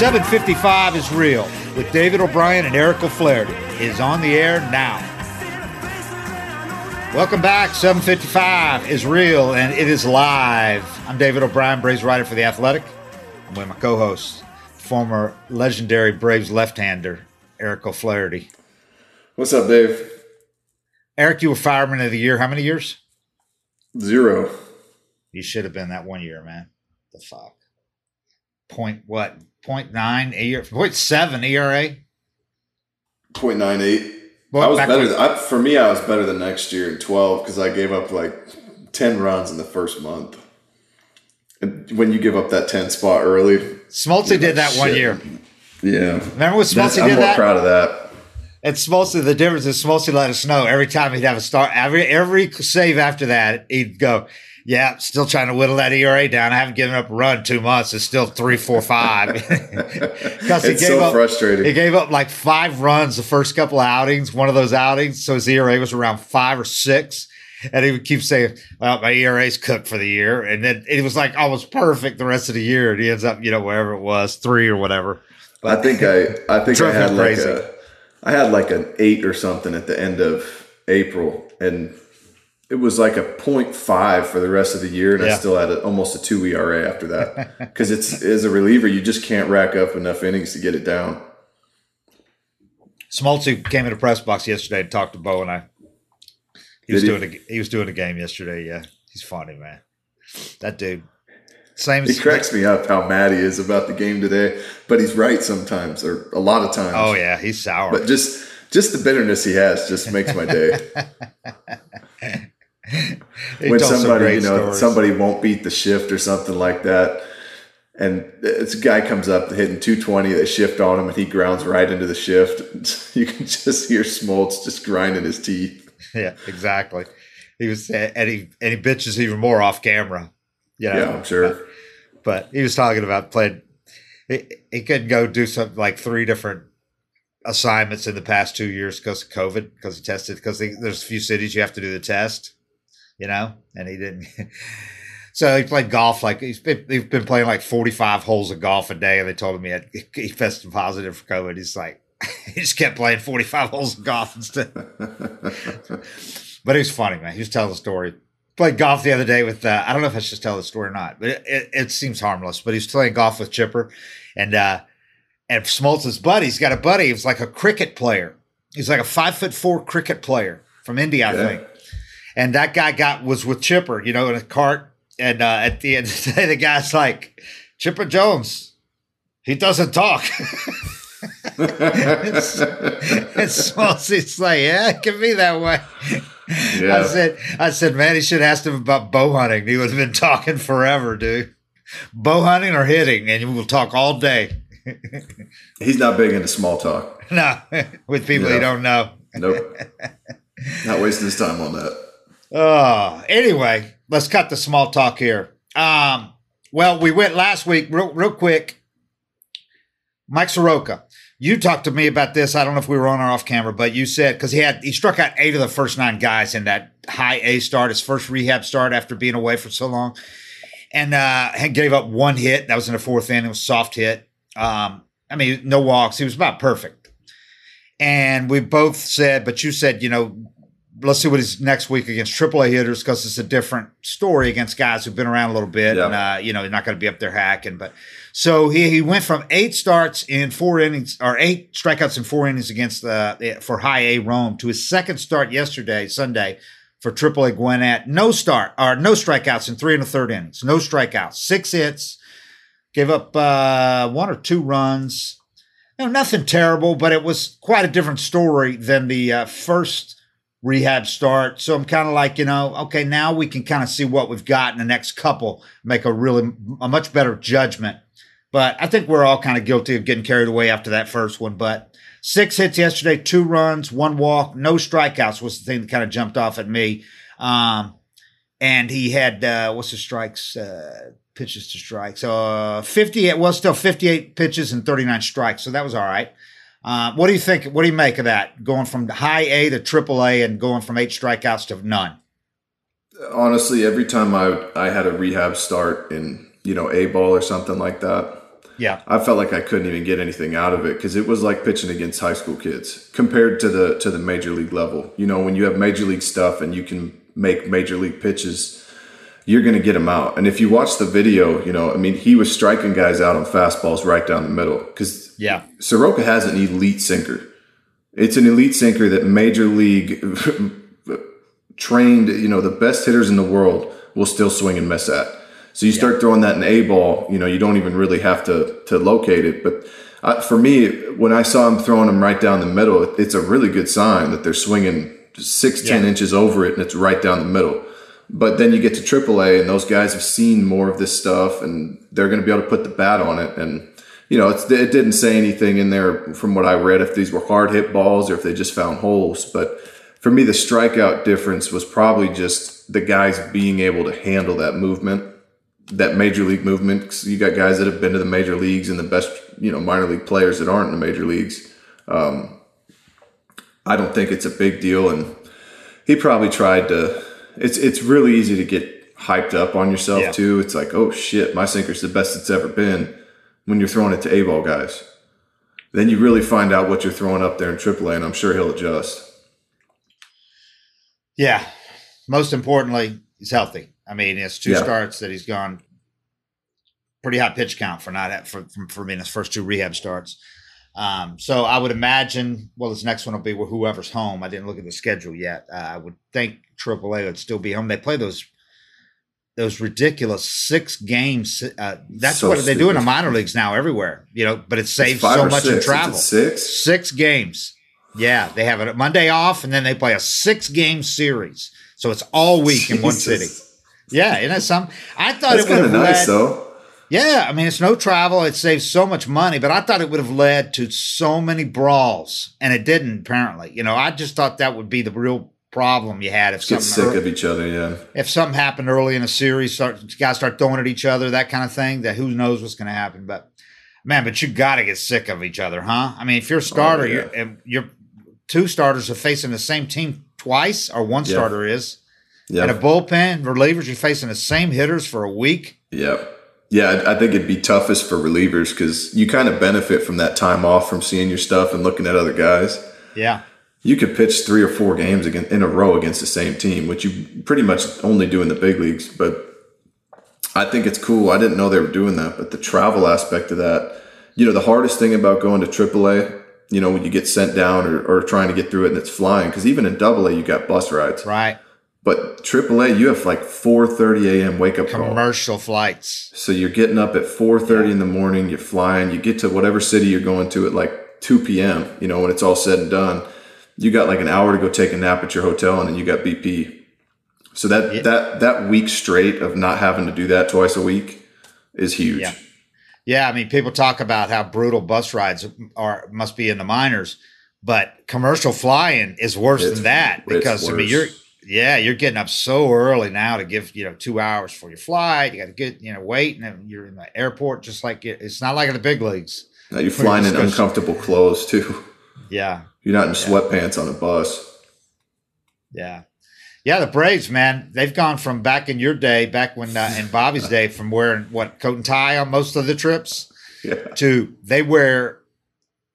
755 is real with David O'Brien and Eric O'Flaherty is on the air now. Welcome back. 755 is real and it is live. I'm David O'Brien, Braves writer for The Athletic. I'm with my co-host, former legendary Braves left-hander, Eric O'Flaherty. What's up, Dave? Eric, you were fireman of the year. How many years? Zero. You should have been that one year, man. The fuck. Point what? Point nine ERA, point seven ERA. Point nine eight. Well, I was better. Than, I, for me, I was better than next year in twelve because I gave up like ten runs in the first month. And when you give up that ten spot early, Smoltzy you're did that one year. Yeah, Remember when That's- Smoltzy I'm more that? proud of that. It's Smoltzy, the difference is Smoltzy let us know every time he'd have a start. Every every save after that, he'd go, "Yeah, still trying to whittle that ERA down. I haven't given up a run in two months. It's still three, four, five. Because he It's gave so up, frustrating. He gave up like five runs the first couple of outings. One of those outings, so his ERA was around five or six. And he would keep saying, "Well, my ERA's cooked for the year," and then it was like almost perfect the rest of the year. And he ends up, you know, wherever it was, three or whatever. I think I, I think I had like crazy. a, I had like an eight or something at the end of April, and it was like a point five for the rest of the year, and Yeah. I still had a, almost a two ERA after that because it's as a reliever, you just can't rack up enough innings to get it down. Smoltzy came in press box yesterday and talked to Bo and I. He was he? doing a, he was doing a game yesterday. Yeah, he's funny, man. That dude, same It as cracks me up how mad he is about the game today, but he's right sometimes or a lot of times. Oh yeah, he's sour. But just just the bitterness he has just makes my day. He when somebody you know stories. somebody won't beat the shift or something like that and this guy comes up hitting 220 they shift on him and he grounds right into the shift you can just hear smoltz just grinding his teeth yeah, exactly. He was and he and he bitches even more off camera. You know? yeah i'm sure but he was talking about playing. He, he couldn't go do something like three different assignments in the past two years because of COVID, because he tested, because there's a few cities you have to do the test, you know, and he didn't. so he played golf like he's been, he's been playing like 45 holes of golf a day, and they told him he had he tested positive for COVID. He's like, he just kept playing 45 holes of golf instead. But he was funny, man. He was telling the story. Played golf the other day with, uh, I don't know if I should tell the story or not, but it, it, it seems harmless. But he was playing golf with Chipper and, uh, and Smoltz's buddy, he's got a buddy. He's like a cricket player. He's like a five foot four cricket player from India, I Yeah. think. And that guy got, was with Chipper, you know, in a cart. And, uh, at the end of the day, the guy's like, Chipper Jones, he doesn't talk. it's, and Smoltzy's like, yeah, it can be that way. I said, I said, man, he should have asked him about bow hunting. He would have been talking forever, dude. Bow hunting or hitting, and we'll talk all day. he's not big into small talk No, with people he Yeah. don't know. nope not wasting his time on that Oh, anyway, let's cut the small talk here. Um, well, we went last week real, real quick. Mike Soroka, you talked to me about this. I don't know if we were on or off camera, but you said because he had he struck out eight of the first nine guys in that high A start, his first rehab start after being away for so long, and uh, gave up one hit. That was in the fourth inning. It was a soft hit. Um, I mean, no walks. He was about perfect. And we both said, but you said, you know, let's see what he's next week against AAA hitters because it's a different story against guys who've been around a little bit. Yeah. And, uh, you know, they're not going to be up there hacking. But so he, he went from eight starts in four innings or eight strikeouts in four innings against the for high A Rome to his second start yesterday, Sunday, for AAA Gwinnett. No start or no strikeouts in three and a third innings. No strikeouts, six hits, gave up uh, one or two runs. You know, nothing terrible, but it was quite a different story than the uh, first rehab start. So I'm kind of like, you know, okay, now we can kind of see what we've got in the next couple, make a really a much better judgment. But I think we're all kind of guilty of getting carried away after that first one. But six hits yesterday, two runs, one walk, no strikeouts was the thing that kind of jumped off at me. Um, and he had uh, what's the strikes? Uh, pitches to strikes. Uh, 58. Well, still 58 pitches and 39 strikes. So that was all right. Uh, what do you think? What do you make of that? Going from high A to triple A and going from eight strikeouts to none. honestly every time i i had a rehab start in you know a ball or something like that Yeah. I felt like I couldn't even get anything out of it because it was like pitching against high school kids compared to the to the major league level. You know, when you have major league stuff and you can make major league pitches, you're going to get him out. And if you watch the video, you know, I mean, he was striking guys out on fastballs right down the middle because Yeah. Soroka has an elite sinker. It's an elite sinker that major league trained, you know, the best hitters in the world will still swing and miss at. So you start throwing that in a ball, you know, you don't even really have to to locate it. But uh, for me, when I saw him throwing them right down the middle, it- it's a really good sign that they're swinging six, ten Yeah. inches over it, and it's right down the middle. But then you get to AAA, and those guys have seen more of this stuff, and they're going to be able to put the bat on it. And you know, it didn't say anything in there from what I read if these were hard hit balls or if they just found holes. But for me, the strikeout difference was probably just the guys being able to handle that movement, that major league movement. you got guys that have been to the major leagues and the best, you know, minor league players that aren't in the major leagues. Um, I don't think it's a big deal, and he probably tried to. It's it's really easy to get hyped up on yourself Yeah. too. It's like, oh shit, my sinker's the best it's ever been. When you're throwing it to A ball guys, then you really find out what you're throwing up there in AAA, and I'm sure he'll adjust. Yeah. Most importantly, he's healthy. I mean, it's two Yeah. starts that he's gone pretty high pitch count for not for for, for being his first two rehab starts. Um, so I would imagine, well, this next one will be with whoever's home. I didn't look at the schedule yet. Uh, I would think AAA would still be home. They play those those ridiculous six games. Uh, that's So what they do in the minor leagues now everywhere. You know, but it saves so much six. in travel. six. Six games. Yeah, they have a Monday off, and then they play a six game series. So it's all week in one city. Yeah, isn't that some? I thought That's it would kind of nice, though. Yeah, I mean it's no travel. It saves so much money, but I thought it would have led to so many brawls, and it didn't. Apparently, you know, I just thought that would be the real problem you had if Get sick ear- of each other, yeah. if something happened early in a series, start guys start throwing at each other, that kind of thing. That who knows what's going to happen, but man, but you got to get sick of each other, huh? I mean, if you're a oh, starter, Oh, yeah. you're, and you're two starters are facing the same team twice, or one Yeah. starter is, Yeah. and a bullpen relievers, you're facing the same hitters for a week. Yeah. Yeah, I think it'd be toughest for relievers because you kind of benefit from that time off from seeing your stuff and looking at other guys. Yeah, You could pitch three or four games in a row against the same team, which you pretty much only do in the big leagues. But I think it's cool. I didn't know they were doing that, but the travel aspect of that, you know, the hardest thing about going to AAA, you know, when you get sent down or, or trying to get through it and it's flying, because even in AA, you got bus rides. right. But AAA, you have like 4:30 a.m. wake up call. Commercial flights. So you're getting up at 4:30 in the morning, you're flying, you get to whatever city you're going to at like 2 p.m., you know, when it's all said and done. You got like an hour to go take a nap at your hotel and then you got BP. So that Yeah. that that week straight of not having to do that twice a week is huge. Yeah. Yeah, I mean, people talk about how brutal bus rides are must be in the minors, but commercial flying is worse It's- than that because I mean, you're yeah, you're getting up so early now to give you know two hours for your flight. You got to get you know wait, and then you're in the airport just like it, it's not like in the big leagues. Now you're flying in uncomfortable clothes too. Yeah, You're not in sweatpants on a bus. yeah, yeah. The Braves, man, they've gone from back in your day, back when uh, in Bobby's day, from wearing what coat and tie on most of the trips. Yeah. to they wear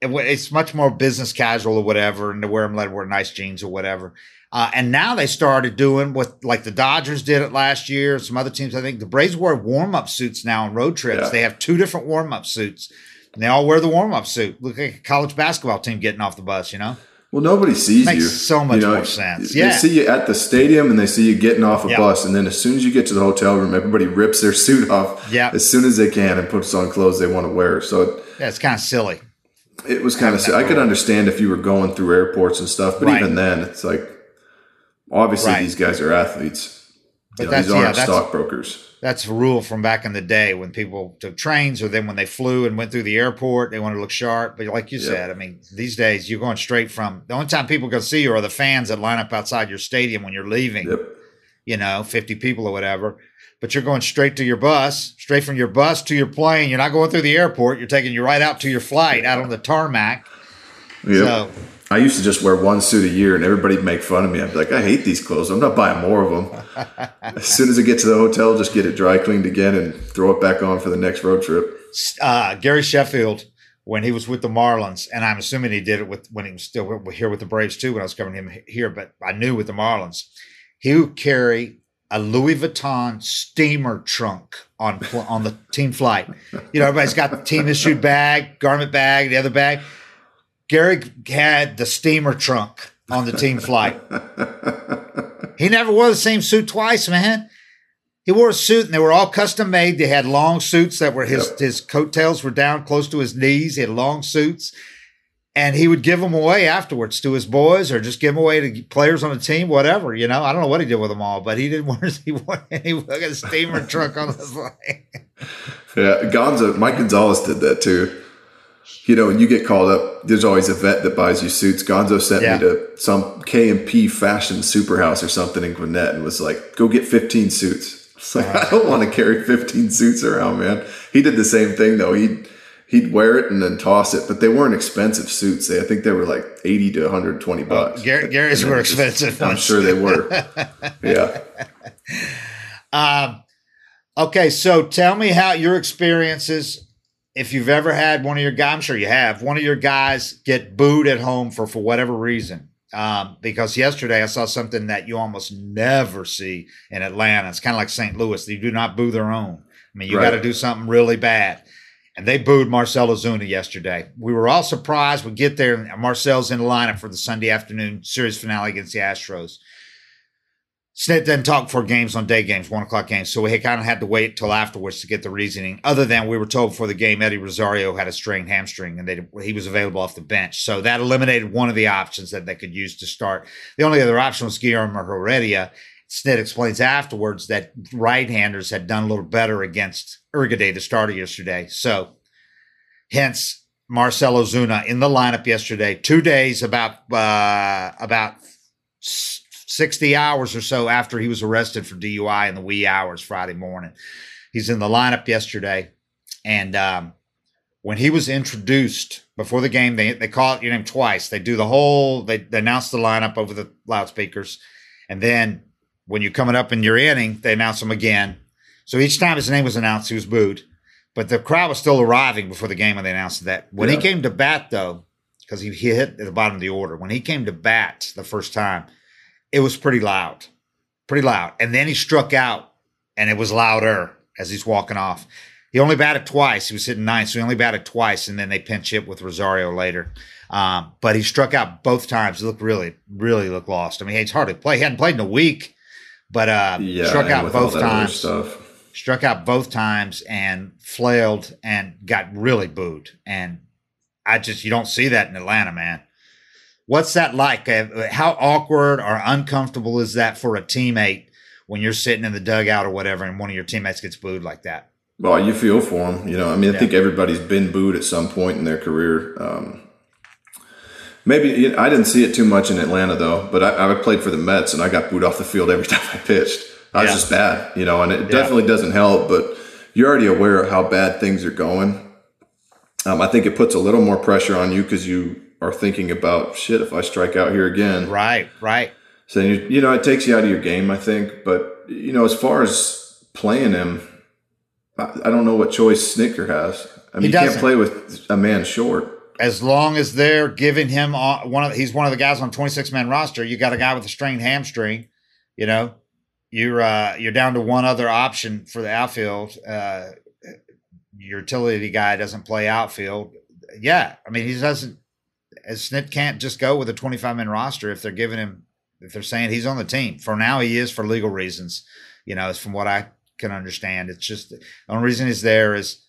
it's much more business casual or whatever, and they wear them let wear nice jeans or whatever. Uh, and now they started doing what like the Dodgers did it last year. Some other teams, I think the Braves wear warm up suits now on road trips. Yeah. They have two different warm up suits, and they all wear the warm up suit. Look like a college basketball team getting off the bus, you know? Well, nobody sees Makes you. so much You know, more sense. They Yeah. see you at the stadium and they see you getting off a Yeah. bus, and then as soon as you get to the hotel room, everybody rips their suit off Yeah. as soon as they can and puts on clothes they want to wear. So Yeah, it's kind of silly. It was kind of. I could understand if you were going through airports and stuff, but Right. even then, it's like obviously Right. these guys are athletes. But You know, that's- these aren't that's- stockbrokers. That's a rule from back in the day when people took trains or then when they flew and went through the airport, they wanted to look sharp. But like you Yep. said, I mean, these days you're going straight from the only time people can see you are the fans that line up outside your stadium when you're leaving, Yep. you know, 50 people or whatever. But you're going straight to your bus, straight from your bus to your plane. You're not going through the airport. You're taking you right out to your flight out on the tarmac. Yep. So, I used to just wear one suit a year, and everybody'd make fun of me. I'd be like, "I hate these clothes. I'm not buying more of them." as soon as I get to the hotel, just get it dry cleaned again and throw it back on for the next road trip. uh, Gary Sheffield when he was with the Marlins, and I'm assuming he did it with when he was still here with the Braves too. When I was covering him here, but I knew with the Marlins, he would carry a Louis Vuitton steamer trunk on on the team flight. You know, everybody's got the team issued bag, garment bag, the other bag. Gary had the steamer trunk on the team flight. he never wore the same suit twice, man. He wore a suit and they were all custom made. They had long suits that were his yep. his coattails were down close to his knees. He had long suits. And he would give them away afterwards to his boys or just give them away to players on the team, whatever, you know. I don't know what he did with them all, but he didn't want he wanted any a steamer truck on the flight. Yeah, Gonzo Mike Gonzalez did that too you know, when you get called up, there's always a vet that buys you suits. Gonzo sent yeah. me to some K and P fashion superhouse or something in Gwinnett and was like, "Go get 15 suits." It's like I don't want to carry 15 suits around, man. He did the same thing though. He'd he'd wear it and then toss it, but they weren't expensive suits. They, I think they were like 80 to 120 bucks. Gary, Gary's were expensive. I'm sure they were. yeah. Um. Okay, so tell me how your experiences if you've ever had one of your guys, I'm sure you have, one of your guys get booed at home for for whatever reason. Um, because yesterday I saw something that you almost never see in Atlanta. It's kind of like St. Louis. They do not boo their own. I mean, you right. got to do something really bad. And they booed Marcell Ozuna yesterday. We were all surprised. We get there, and Marcell's in the lineup for the Sunday afternoon series finale against the Astros. Snit didn't talk for games on day games, one o'clock games. So we kind of had to wait till afterwards to get the reasoning. Other than we were told before the game, Eddie Rosario had a strained hamstring and they, he was available off the bench. So that eliminated one of the options that they could use to start. The only other option was Guillermo Heredia. Snit explains afterwards that right handers had done a little better against Urquidy, the starter yesterday. So hence Marcell Ozuna in the lineup yesterday, two days about, uh, about 60 hours or so after he was arrested for DUI in the wee hours Friday morning. He's in the lineup yesterday. And um, when he was introduced before the game, they, they call your name twice. They do the whole, they, they announce the lineup over the loudspeakers. And then when you're coming up in your inning, they announce him again. So each time his name was announced, he was booed. But the crowd was still arriving before the game when they announced that. When yeah. he came to bat, though, because he, he hit at the bottom of the order, when he came to bat the first time, it was pretty loud, pretty loud. And then he struck out, and it was louder as he's walking off. He only batted twice. He was hitting nine, so he only batted twice, and then they pinch hit with Rosario later. Um, but he struck out both times. He looked really, really looked lost. I mean, it's hard to play. He hadn't played in a week, but uh, yeah, struck out both times. Struck out both times and flailed and got really booed. And I just you don't see that in Atlanta, man. What's that like? Uh, how awkward or uncomfortable is that for a teammate when you're sitting in the dugout or whatever and one of your teammates gets booed like that? Well, you feel for them. You know, I mean, I yeah. think everybody's been booed at some point in their career. Um, maybe I didn't see it too much in Atlanta though, but I, I, played for the Mets and I got booed off the field every time I pitched. I was yeah. just bad, you know, and it yeah. definitely doesn't help. But you're already aware of how bad things are going. Um, I think it puts a little more pressure on you because you are thinking about shit if I strike out here again. Right, right. So you, you know it takes you out of your game, I think. But you know, as far as playing him, I, I don't know what choice Snitker has. I mean, he you can't play with a man short. As long as they're giving him one of he's one of the guys on twenty six man roster. You got a guy with a strained hamstring. You know, you're uh, you're down to one other option for the outfield. Uh, your utility guy doesn't play outfield. Yeah, I mean he doesn't as Snit can't just go with a 25 man roster if they're giving him if they're saying he's on the team. For now, he is for legal reasons. You know, it's from what I can understand. It's just the only reason he's there is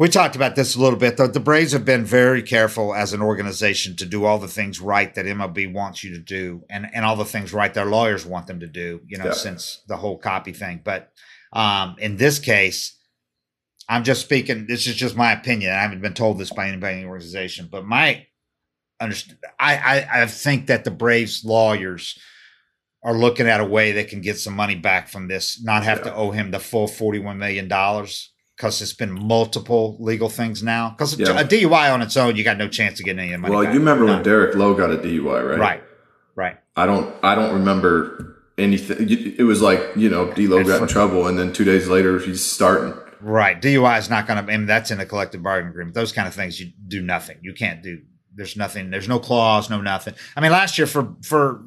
we talked about this a little bit. The, the Braves have been very careful as an organization to do all the things right that MLB wants you to do, and and all the things right their lawyers want them to do. You know, yeah. since the whole copy thing. But um, in this case, I'm just speaking. This is just my opinion. I haven't been told this by anybody in the organization, but my understand. I, I I think that the Braves lawyers are looking at a way they can get some money back from this, not have yeah. to owe him the full forty-one million dollars because it's been multiple legal things now. Because yeah. a DUI on its own, you got no chance of getting any of my money. Well, back. you remember no. when Derek Lowe got a DUI, right? Right, right. I don't. I don't remember anything. It was like you know, D. Lowe got in trouble, and then two days later he's starting. Right. DUI is not going to, I mean, that's in the collective bargaining agreement. Those kind of things, you do nothing. You can't do, there's nothing, there's no clause, no nothing. I mean, last year for, for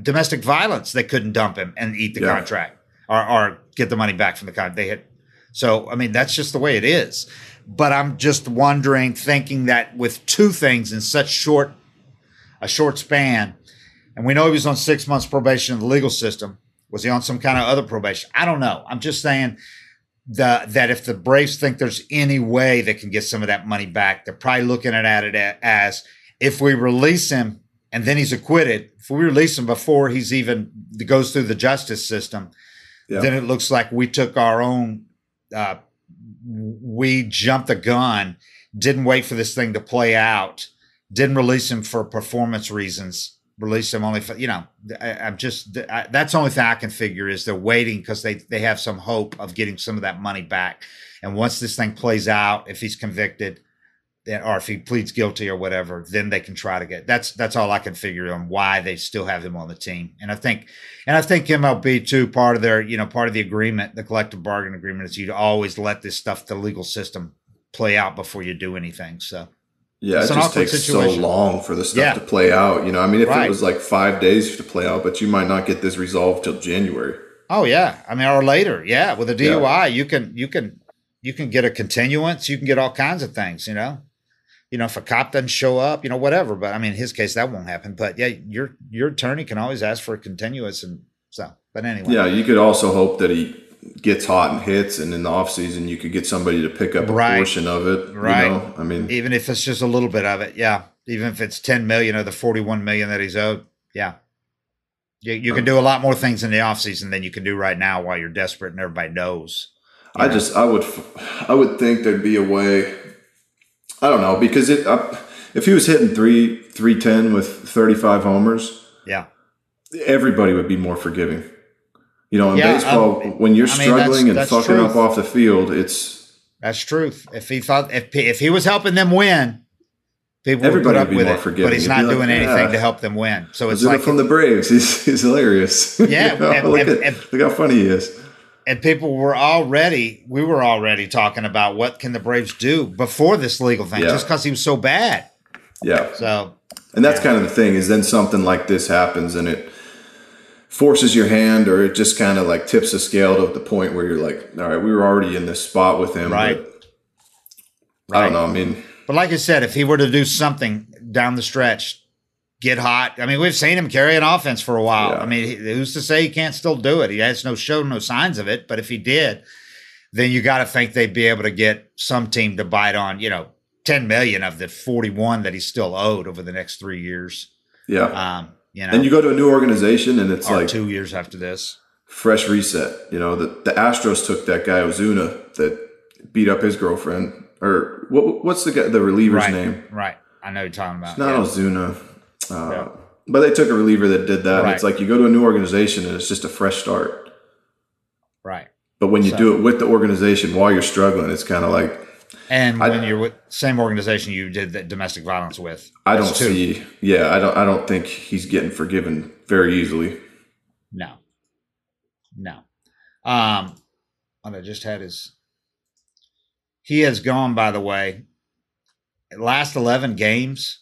domestic violence, they couldn't dump him and eat the Yeah. contract or, or get the money back from the contract. They had, so, I mean, that's just the way it is. But I'm just wondering, thinking that with two things in such short, a short span, and we know he was on six months probation in the legal system. Was he on some kind of other probation? I don't know. I'm just saying the, that if the Braves think there's any way they can get some of that money back, they're probably looking at it as if we release him and then he's acquitted, if we release him before he's even goes through the justice system, Yeah. then it looks like we took our own, uh, we jumped the gun, didn't wait for this thing to play out, didn't release him for performance reasons, release him only for, you know, I, I'm just, I, that's the only thing I can figure is they're waiting because they, they have some hope of getting some of that money back. And once this thing plays out, if he's convicted, or if he pleads guilty or whatever, then they can try to get. That's that's all I can figure on why they still have him on the team. And I think, and I think MLB too. Part of their, you know, part of the agreement, the collective bargaining agreement, is you always let this stuff, the legal system, play out before you do anything. So Yeah, It's it just takes situation. so long for the stuff Yeah. to play out. You know, I mean, if Right. it was like five days to play out, but you might not get this resolved till January. Oh yeah, I mean, or later, yeah. With a Yeah. DUI, you can you can you can get a continuance. You can get all kinds of things. You know, you know, if a cop doesn't show up, you know, whatever. But I mean, in his case, that won't happen. But yeah, your your attorney can always ask for a continuance, and so. But anyway, Yeah, you could also hope that he gets hot and hits, and in the off season you could get somebody to pick up a portion of it. Right. You know, I mean, even if it's just a little bit of it, yeah. Even if it's ten million of the forty-one million that he's owed, yeah. You, you can do a lot more things in the off season than you can do right now while you're desperate and everybody knows. I just I would I would think there'd be a way. I don't know because it I, if he was hitting three three ten with thirty five homers, Yeah. everybody would be more forgiving. You know, in Yeah, baseball, um, when you're I mean, that's- struggling and that's fucking truth. up off the field, it's That's truth. If he thought if if he was helping them win, people would Everybody would up be with more it. forgiving. But he's not like, doing yeah. anything to help them win. So it's like from the Braves. He's he's hilarious. Yeah, You know, and- look, and- at, and- look how funny he is. And people were already we were already talking about what can the Braves do before this legal thing, Yeah. just because he was so bad. Yeah, So and that's Yeah. kind of the thing is then something like this happens and it forces your hand or it just kind of like tips the scale to the point where you're like, all right, we were already in this spot with him. Right. But I don't know. I mean, But like I said, if he were to do something down the stretch, get hot. I mean, we've seen him carry an offense for a while. Yeah. I mean, who's to say he can't still do it? He has no show, no signs of it. But if he did, then you got to think they'd be able to get some team to bite on, you know, ten million of the forty-one that he's still owed over the next three years. yeah. Um, you know, and you go to a new organization and it's like two years after this. fresh reset. You know, the, the Astros took that guy Ozuna that beat up his girlfriend. Or what, what's the guy, the reliever's Right, name? right. I know you're talking about. It's Not yeah. Ozuna. Uh, Yeah. But they took a reliever that did that. Right. It's like you go to a new organization and it's just a fresh start. Right. But when you So- do it with the organization while you're struggling, it's kind of like And I- when you're with same organization you did the domestic violence with, I don't two. see. Yeah, I don't. I don't think he's getting forgiven very easily. No. No. Um what I just had his. he has gone, by the way, last 11 games,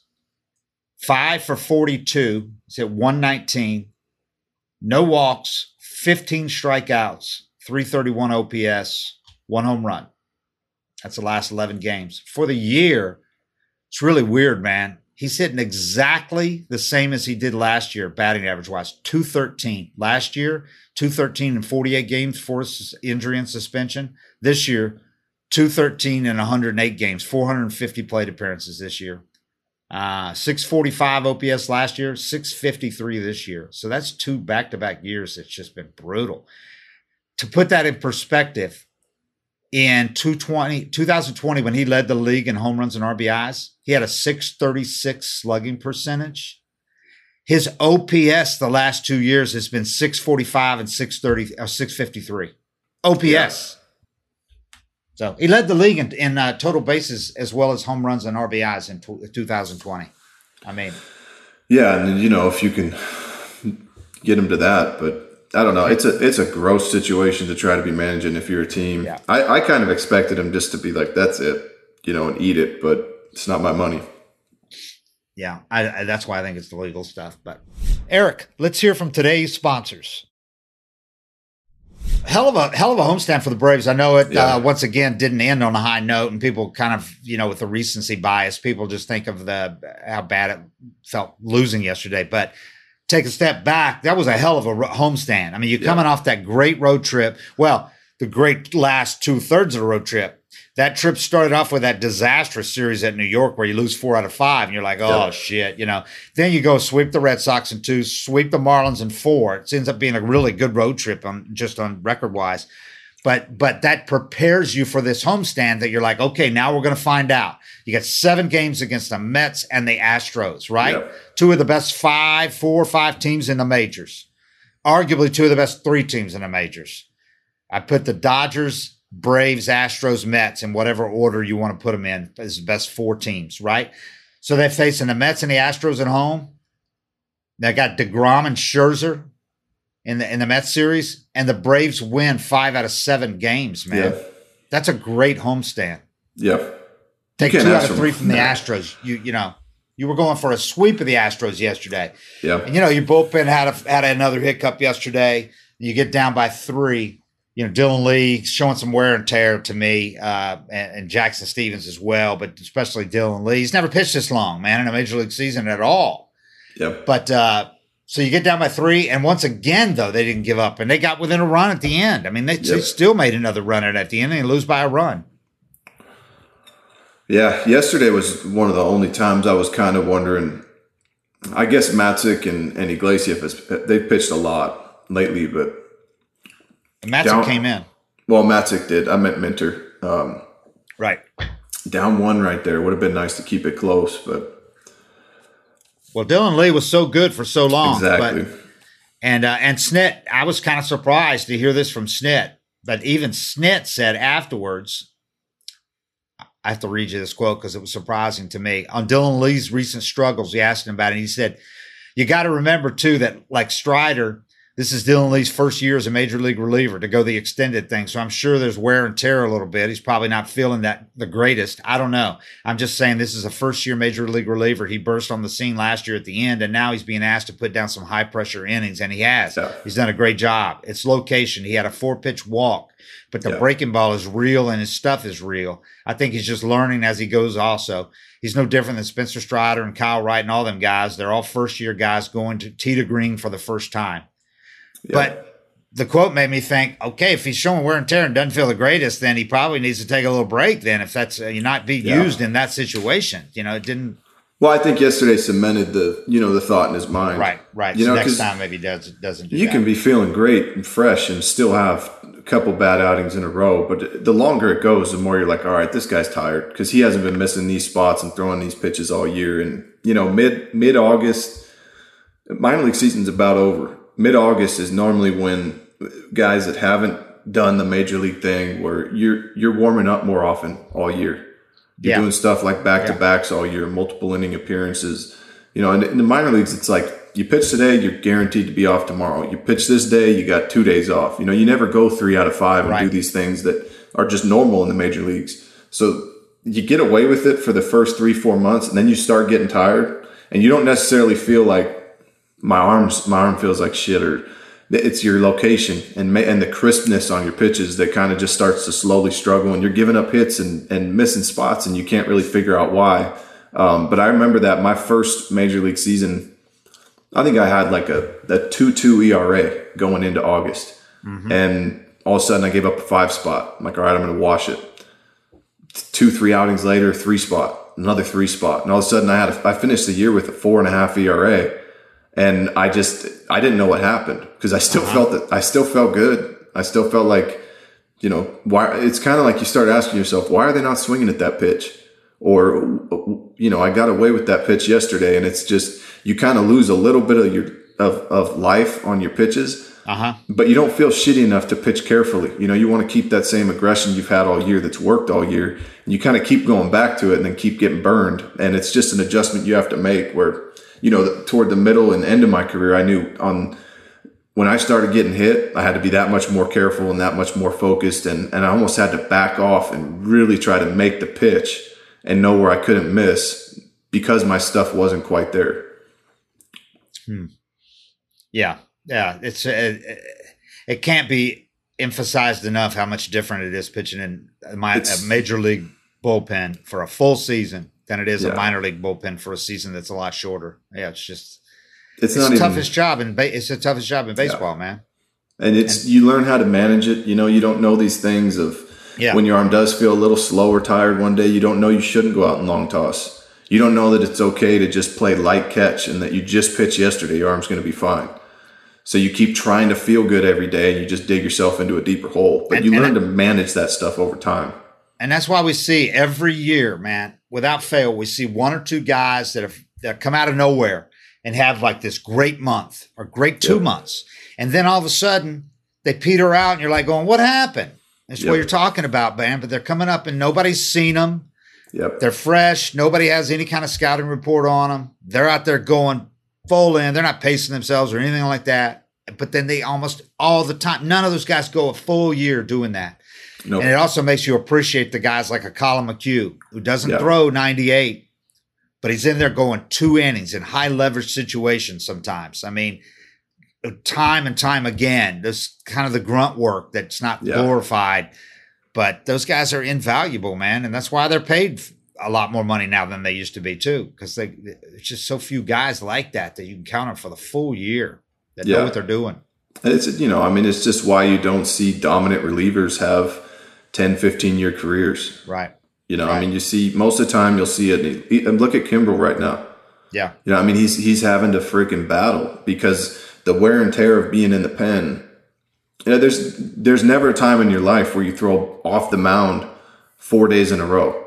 five for 42. He's at 119, no walks, 15 strikeouts, 331 OPS, one home run. That's the last 11 games. For the year, it's really weird, man. He's hitting exactly the same as he did last year, batting average wise, 213. Last year, 213 in 48 games for injury and suspension. This year, 213 in 108 games, 450 plate appearances this year. Uh, 645 OPS last year, 653 this year. So that's two back to back years. It's just been brutal. To put that in perspective, in 220, 2020, when he led the league in home runs and RBIs, he had a 636 slugging percentage. His OPS the last two years has been 645 and 630 or 653. OPS. Yeah. So he led the league in, in uh, total bases as well as home runs and RBIs in tw 2020. I mean, Yeah, and you know if you can get him to that, but I don't know. It's a it's a gross situation to try to be managing if you're a team. Yeah. I, I kind of expected him just to be like, that's it, you know, and eat it, but it's not my money. Yeah, I, I, that's why I think it's the legal stuff. But Eric, let's hear from today's sponsors. Hell of a hell of a homestand for the Braves. I know it Yeah. uh, once again didn't end on a high note, and people kind of you know with the recency bias, people just think of the how bad it felt losing yesterday. But take a step back, that was a hell of a homestand. I mean, you're Yeah. coming off that great road trip. Well, the great last two thirds of the road trip. That trip started off with that disastrous series at New York where you lose four out of five, and you're like, oh Yeah. shit, you know. Then you go sweep the Red Sox in two, sweep the Marlins in four. It ends up being a really good road trip on just on record wise. But but that prepares you for this homestand that you're like, okay, now we're gonna find out. You got seven games against the Mets and the Astros, right? Yep. Two of the best five, four or five teams in the majors. Arguably two of the best three teams in the majors. I put the Dodgers, Braves, Astros, Mets in whatever order you want to put them in as the best four teams, right? So they're facing the Mets and the Astros at home. They got DeGrom and Scherzer in the in the Mets series, and the Braves win five out of seven games, man. Yeah. That's a great homestand. Yeah. Take two out of three from the. Astros. You you know, you were going for a sweep of the Astros yesterday. Yeah. And you know, your bullpen had a, had another hiccup yesterday. You get down by three. You know, Dylan Lee showing some wear and tear to me, uh, and, and Jackson Stephens as well, but especially Dylan Lee. He's never pitched this long, man, in a major league season at all. Yeah. But uh, so you get down by three, and once again, though, they didn't give up, and they got within a run at the end. I mean, they, they still made another run at at the end, and they lose by a run. Yeah, yesterday was one of the only times I was kind of wondering. I guess Matzek and, and Iglesias they've pitched a lot lately, but And Matson Down- came in well, Matzek did. I meant Minter. Um, right. down one right there would have been nice to keep it close, but Well, Dylan Lee was so good for so long, exactly. but And uh, and Snit, I was kind of surprised to hear this from Snit, but even Snit said afterwards. I have to read you this quote because it was surprising to me. On Dylan Lee's recent struggles, he asked him about it. And he said, "You got to remember too that like Strider, this is Dylan Lee's first year as a major league reliever to go the extended thing. So I'm sure there's wear and tear a little bit. He's probably not feeling that the greatest. I don't know. I'm just saying this is a first year major league reliever. He burst on the scene last year at the end, and now he's being asked to put down some high pressure innings, and he has. Yeah. He's done a great job. It's location. He had a four pitch walk, but the Yeah. breaking ball is real and his stuff is real. I think he's just learning as he goes. Also, he's no different than Spencer Strider and Kyle Wright and all them guys. They're all first year guys going to tee to green for the first time. Yeah. But the quote made me think, okay, if he's showing wear and tear and doesn't feel the greatest, then he probably needs to take a little break. Then, if that's uh, you're not being Yeah. used in that situation, you know, it didn't. well, I think yesterday cemented the you know the thought in his mind. Right, right. You so know, next time maybe does doesn't do You that. can be feeling great and fresh and still have a couple bad outings in a row, but the longer it goes, the more you're like, all right, this guy's tired because he hasn't been missing these spots and throwing these pitches all year. And you know, mid mid August, minor league season's about over. Mid August is normally when guys that haven't done the major league thing, where you're you're warming up more often all year. You're Yeah. doing stuff like back to backs all year, multiple inning appearances. You know, in, in the minor leagues, it's like you pitch today, you're guaranteed to be off tomorrow. You pitch this day, you got two days off. You know, you never go three out of five and do these things that are just normal in the major leagues. So you get away with it for the first three, four months, and then you start getting tired, and you don't necessarily feel like my arms, my arm feels like shit, or it's your location and ma- and the crispness on your pitches that kind of just starts to slowly struggle, and you're giving up hits and and missing spots, and you can't really figure out why. Um, but I remember that my first major league season, I think I had like a, a 2 2 ERA going into August. And all of a sudden I gave up a five spot. I'm like, all right, I'm going to wash it. Two, three outings later, three spot, another three spot. And all of a sudden I had, a, I finished the year with a four and a half ERA. And I just, I didn't know what happened because I still felt that I still felt good. I still felt like, you know, why it's kind of like you start asking yourself, why are they not swinging at that pitch? Or, you know, I got away with that pitch yesterday and it's just, you kind of lose a little bit of your, of, of life on your pitches, Uh huh. but you don't feel shitty enough to pitch carefully. You know, you want to keep that same aggression you've had all year that's worked all year. And you kind of keep going back to it and then keep getting burned. And it's just an adjustment you have to make where, you know, toward the middle and end of my career, I knew on when I started getting hit, I had to be that much more careful and that much more focused. And, and I almost had to back off and really try to make the pitch and know where I couldn't miss because my stuff wasn't quite there. Hmm. Yeah. Yeah. It's, uh, it can't be emphasized enough how much different it is pitching in my a major league bullpen for a full season than it is yeah. a minor league bullpen for a season that's a lot shorter. Yeah. It's just, it's, it's the toughest job in ba- it's the toughest job in baseball, yeah. man. And it's and, you learn how to manage it. You know, you don't know these things of yeah. when your arm does feel a little slow or tired one day. You don't know you shouldn't go out and long toss. You don't know that it's okay to just play light catch and that you just pitched yesterday. Your arm's going to be fine. So you keep trying to feel good every day, and you just dig yourself into a deeper hole. But and, you learn to manage that stuff over time. And that's why we see every year, man, without fail, we see one or two guys that have that come out of nowhere and have like this great month or great two yep. months. And then all of a sudden they peter out and you're like going, what happened? That's yep. what you're talking about, man. But they're coming up and nobody's seen them. Yep. They're fresh. Nobody has any kind of scouting report on them. They're out there going full in. They're not pacing themselves or anything like that. But then they almost all the time, none of those guys go a full year doing that. Nope. And it also makes you appreciate the guys like a Collin McHugh who doesn't yep. throw 98 but he's in there going two innings in high leverage situations sometimes. I mean, time and time again, this kind of the grunt work that's not yeah. glorified, but those guys are invaluable, man. And that's why they're paid a lot more money now than they used to be too, because they there's just so few guys like that that you can count on for the full year that yeah. know what they're doing. It's you know, I mean, it's just why you don't see dominant relievers have 10, 15 year careers. Right. You know, right. I mean, you see most of the time you'll see it. And look at Kimbrel right now. Yeah. You know, I mean, he's he's having to freaking battle because the wear and tear of being in the pen. You know, there's there's never a time in your life where you throw off the mound four days in a row.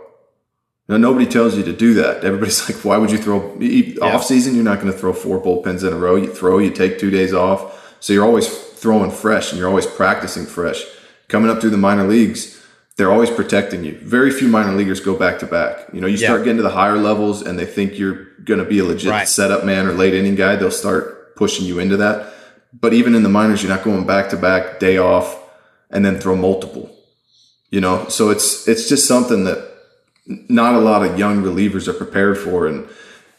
Know, nobody tells you to do that. Everybody's like, why would you throw yeah. off season? You're not going to throw four bullpens in a row. You throw, you take two days off. So you're always throwing fresh and you're always practicing fresh. Coming up through the minor leagues, they're always protecting you. Very few minor leaguers go back to back. You know, you start getting to the higher levels and they think you're going to be a legit right. setup man or late inning guy. They'll start pushing you into that. But even in the minors, you're not going back to back, day off, and then throw multiple. You know, so it's it's just something that not a lot of young relievers are prepared for, and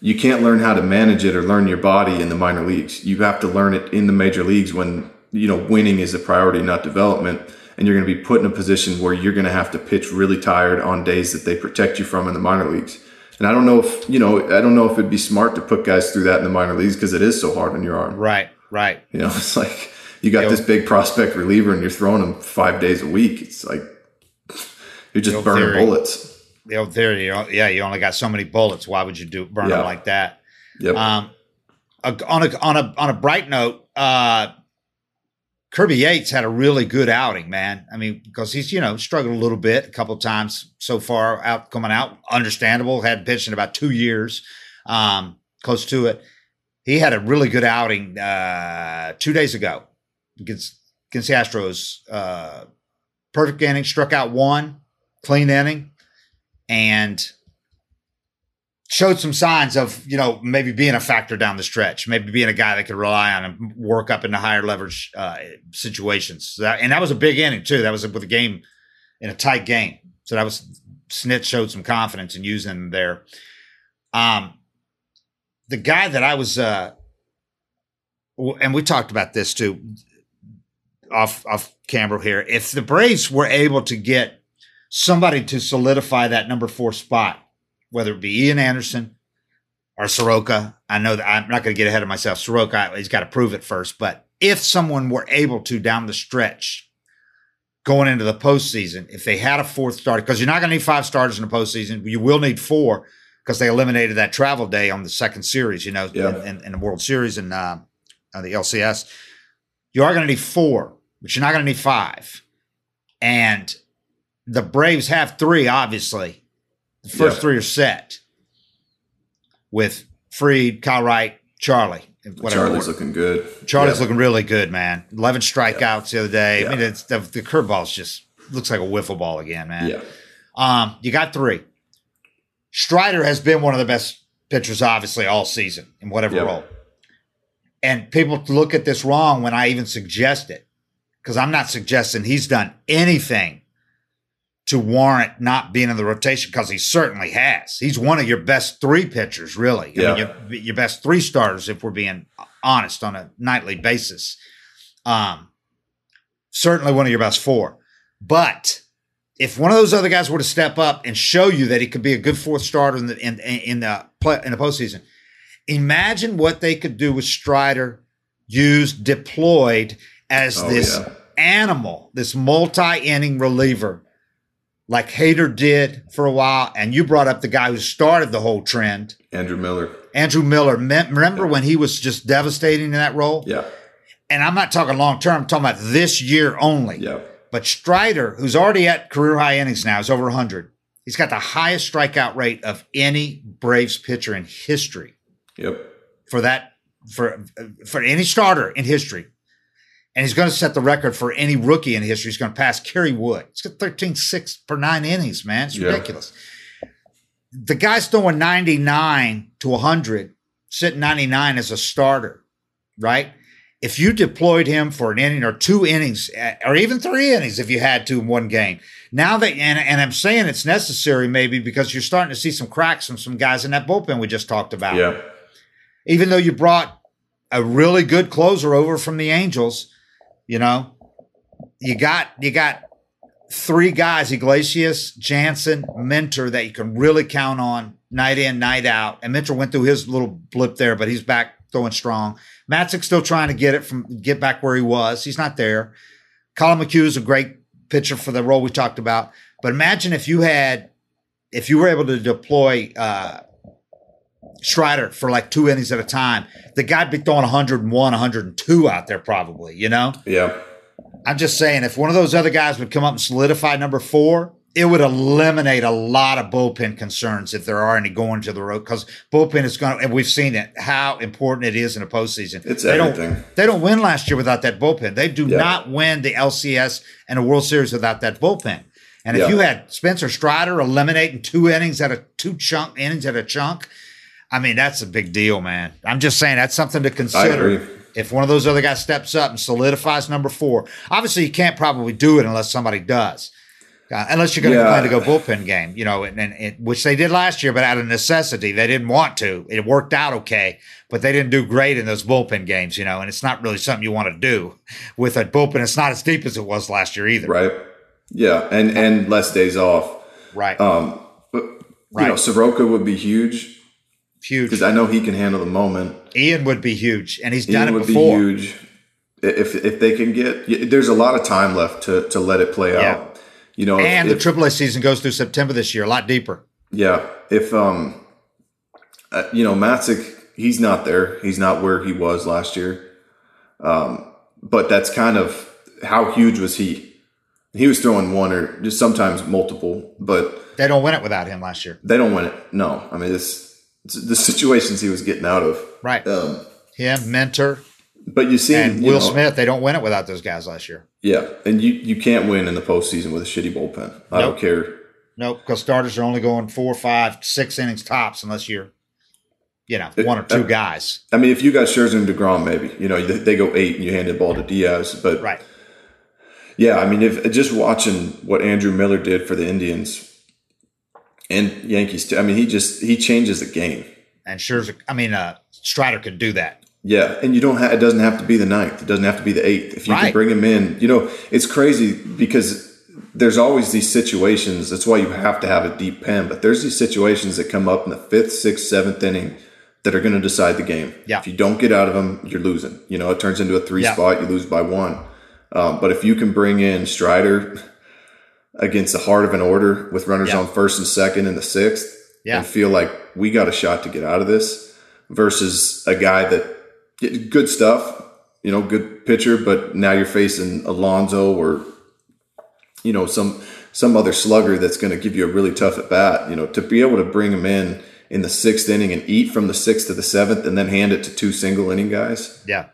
you can't learn how to manage it or learn your body in the minor leagues. You have to learn it in the major leagues when you know winning is a priority, not development and you're going to be put in a position where you're going to have to pitch really tired on days that they protect you from in the minor leagues. And I don't know if, you know, I don't know if it'd be smart to put guys through that in the minor leagues because it is so hard on your arm. Right, right. You know, it's like you got this big prospect reliever and you're throwing him five days a week. It's like you're just burning theory, bullets. The old theory, yeah, you only got so many bullets. Why would you do burn yeah. them like that? Yep. Um, on a on a on a bright note, uh, Kirby Yates had a really good outing, man. I mean, because he's, you know, struggled a little bit a couple times so far out coming out. Understandable. Had pitched in about two years, um, close to it. He had a really good outing uh, two days ago against against the Astros. Uh, perfect inning, struck out one, clean inning, and showed some signs of you know maybe being a factor down the stretch, maybe being a guy that could rely on and work up into higher leverage uh, situations. So that, and that was a big inning too. That was with a game in a tight game. So that was Snit showed some confidence in using them there. Um, the guy that I was, uh, and we talked about this too, off off camera here. If the Braves were able to get somebody to solidify that number four spot whether it be Ian Anderson or Soroka. I know that I'm not going to get ahead of myself. Soroka, he's got to prove it first. But if someone were able to down the stretch going into the postseason, if they had a fourth starter, because you're not going to need five starters in the postseason, you will need four because they eliminated that travel day on the second series, you know, yeah. in, in, the World Series and uh, the LCS. You are going to need four, but you're not going to need five. And the Braves have three, obviously. The first three are set with Fried, Kyle Wright, Charlie. Whatever. Charlie's looking good. Charlie's looking really good, man. Eleven strikeouts the other day. I mean, it's the, the curveball's just looks like a wiffle ball again, man. Yeah. Um, you got three. Strider has been one of the best pitchers, obviously, all season in whatever role. And people look at this wrong when I even suggest it, because I'm not suggesting he's done anything to warrant not being in the rotation, because he certainly has. He's one of your best three pitchers, really. I Yeah. mean, your, your best three starters, if we're being honest, on a nightly basis. Um, certainly one of your best four. But if one of those other guys were to step up and show you that he could be a good fourth starter in the in, in the play, in the postseason, imagine what they could do with Strider used deployed as Oh, this yeah. animal, this multi-inning reliever, like Hader did for a while. And you brought up the guy who started the whole trend, Andrew Miller. Andrew Miller. Me- Remember when he was just devastating in that role? Yeah. And I'm not talking long term. I'm talking about this year only. Yeah. But Strider, who's already at career high innings now, is over 100. He's got the highest strikeout rate of any Braves pitcher in history Yep. for that for for any starter in history. And he's going to set the record for any rookie in history. He's going to pass Kerry Wood. He's got 13 6 per nine innings, man. It's Yeah. ridiculous. The guy's throwing 99 to 100, sitting 99 as a starter, right? If you deployed him for an inning or two innings, eh, or even three innings if you had to in one game, now that, and, and I'm saying it's necessary maybe because you're starting to see some cracks from some guys in that bullpen we just talked about Yeah. even though you brought a really good closer over from the Angels, you know, you got you got three guys, Iglesias, Jansen, Minter, that you can really count on night in, night out. And Minter went through his little blip there, but he's back throwing strong. Matzek's still trying to get it from get back where he was. He's not there. Collin McHugh is a great pitcher for the role we talked about. But imagine if you had if you were able to deploy uh Strider for like two innings at a time, the guy'd be throwing 101, 102 out there probably, you know? Yeah. I'm just saying, if one of those other guys would come up and solidify number four, it would eliminate a lot of bullpen concerns if there are any going to the road because bullpen is going to, and we've seen it, how important it is in a postseason. It's they everything. Don't, they don't win last year without that bullpen. They do Yeah. not win the LCS and a World Series without that bullpen. And if Yeah. you had Spencer Strider eliminating two innings at a two chunk innings at a chunk, I mean, that's a big deal, man. I'm just saying that's something to consider. agree. If one of those other guys steps up and solidifies number four, obviously you can't probably do it unless somebody does. Uh, unless you're going to Yeah. plan to go bullpen game, you know, and, and it, which they did last year, but out of necessity, they didn't want to. It worked out okay, but they didn't do great in those bullpen games, you know. And it's not really something you want to do with a bullpen. It's not as deep as it was last year either, Right. Yeah. And and less days off. Right? Um, but you know, Soroka would be huge huge. because I know he can handle the moment. Ian would be huge, and he's done Ian it would before. be huge. If if they can get, there's a lot of time left to to let it play Yeah. out. You know, And if, the AAA season goes through September this year, a lot deeper. Yeah, if um, uh, you know, Matzek, he's not there. He's not where he was last year. Um, but that's kind of how huge was he? He was throwing one or just sometimes multiple, but They don't win it without him last year, they don't win it. No, I mean this the situations he was getting out of. right? Um, Him, Minter, but you see, and you Will know, Smith. They don't win it without those guys last year. Yeah, and you you can't win in the postseason with a shitty bullpen. I Nope. don't care. Nope, because starters are only going four, five, six innings tops, unless you're, you know, one or two uh, guys. I mean, if you got Scherzer and Degrom, maybe you know they, they go eight and you hand the ball to Diaz, but Right. Yeah, I mean, if just watching what Andrew Miller did for the Indians and Yankees, too, I mean, he just he changes the game. And Scherzer, I mean, uh, Strider could do that. Yeah, and you don't have it doesn't have to be the ninth. It doesn't have to be the eighth. If you can bring him in, you know, it's crazy because there's always these situations. That's why you have to have a deep pen. But there's these situations that come up in the fifth, sixth, seventh inning that are going to decide the game. Yeah. If you don't get out of them, you're losing. You know, it turns into a three Yeah. spot. You lose by one. Um, but if you can bring in Strider against the heart of an order with runners Yeah. on first and second in the sixth, Yeah. and feel like we got a shot to get out of this, versus a guy that good stuff, you know, good pitcher, but now you're facing Alonso or you know some some other slugger that's going to give you a really tough at bat. You know, to be able to bring him in in the sixth inning and eat from the sixth to the seventh, and then hand it to two single inning guys. Yeah.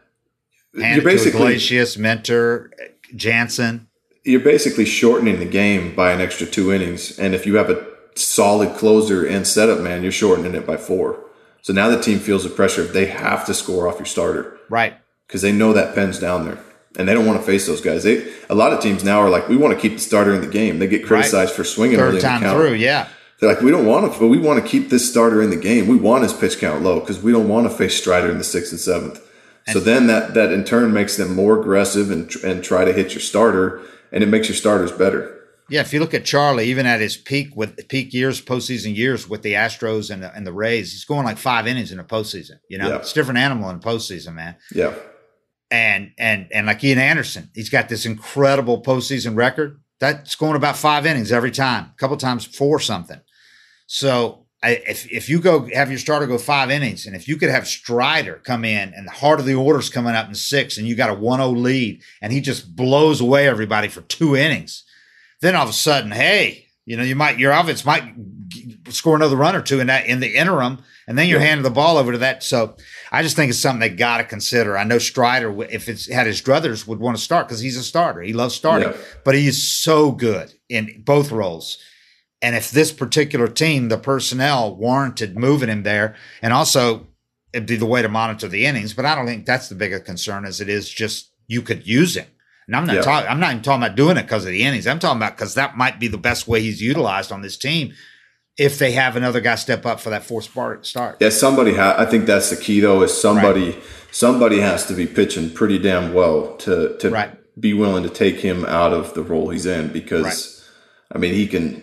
you're And basically Iglesias, Minter, Jansen. You're basically shortening the game by an extra two innings. And if you have a solid closer and setup man, you're shortening it by four. So now the team feels the pressure they have to score off your starter. Right. Because they know that pen's down there. And they don't want to face those guys. They a lot of teams now are like, we want to keep the starter in the game. They get criticized right. for swinging Third early time in the through, yeah. They're like, we don't want to, but we want to keep this starter in the game. We want his pitch count low because we don't want to face Strider in the sixth and seventh. And so then that that in turn makes them more aggressive and and try to hit your starter, and it makes your starters better. Yeah, if you look at Charlie, even at his peak with peak years, postseason years with the Astros and the, and the Rays, he's going like five innings in the postseason. You know, yeah. it's a different animal in postseason, man. Yeah. And and and like Ian Anderson, he's got this incredible postseason record. That's going about five innings every time, a couple times four something. So I, if if you go have your starter go five innings, and if you could have Strider come in and the heart of the order's coming up in six, and you got a 1-0 lead, and he just blows away everybody for two innings then all of a sudden, hey, you know, you might your offense might score another run or two in that in the interim, and then you're yeah. handing the ball over to that. So I just think it's something they got to consider. I know Strider, if it's had his druthers, would want to start because he's a starter. He loves starting, yeah. but he is so good in both roles. And if this particular team, the personnel warranted moving him there, and also it'd be the way to monitor the innings. But I don't think that's the bigger concern as it is just you could use him. And I'm not yeah. talking. I'm not even talking about doing it because of the innings. I'm talking about because that might be the best way he's utilized on this team if they have another guy step up for that fourth start. Yeah, somebody. Ha- I think that's the key though. Is somebody right. somebody has to be pitching pretty damn well to to right. be willing to take him out of the role he's in because right. I mean he can.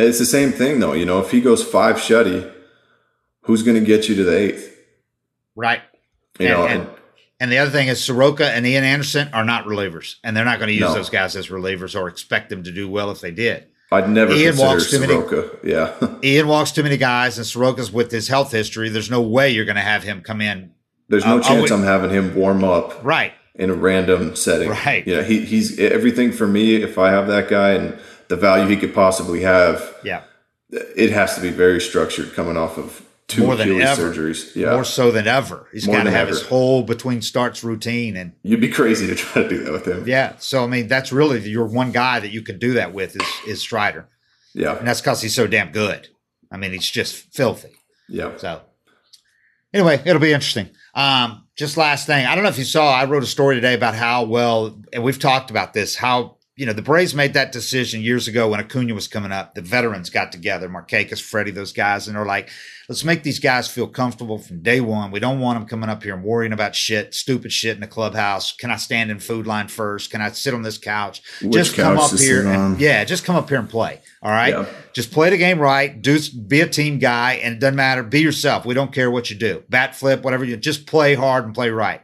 It's the same thing though. You know, if he goes five shutty, who's going to get you to the eighth? Right. You and, know, and, and the other thing is Soroka and Ian Anderson are not relievers, and they're not going to use no. those guys as relievers or expect them to do well if they did. I'd never Ian walks too Soroka. Many, yeah. Ian walks too many guys, and Soroka's with his health history. There's no way you're going to have him come in. There's no uh, chance I'm having him warm up right in a random setting. Right. You know, he, he's everything for me. If I have that guy and the value he could possibly have, yeah, it has to be very structured coming off of two more than ever. surgeries. Yeah. More so than ever. He's got to have ever. his whole between starts routine and you'd be crazy to try to do that with him. Yeah. So I mean that's really your one guy that you can do that with is is Strider. Yeah. And that's because he's so damn good. I mean, he's just filthy. Yeah. So anyway, it'll be interesting. Um, just last thing. I don't know if you saw, I wrote a story today about how well, and we've talked about this, how you know, the Braves made that decision years ago when Acuna was coming up. The veterans got together, Markakis, Freddie, those guys, and they're like, let's make these guys feel comfortable from day one. We don't want them coming up here and worrying about shit, stupid shit in the clubhouse. Can I stand in food line first? Can I sit on this couch? Which just couch come up here and yeah, just come up here and play. All right. Yeah. Just play the game right. Do be a team guy, and it doesn't matter. Be yourself. We don't care what you do. Bat flip, whatever you just play hard and play right.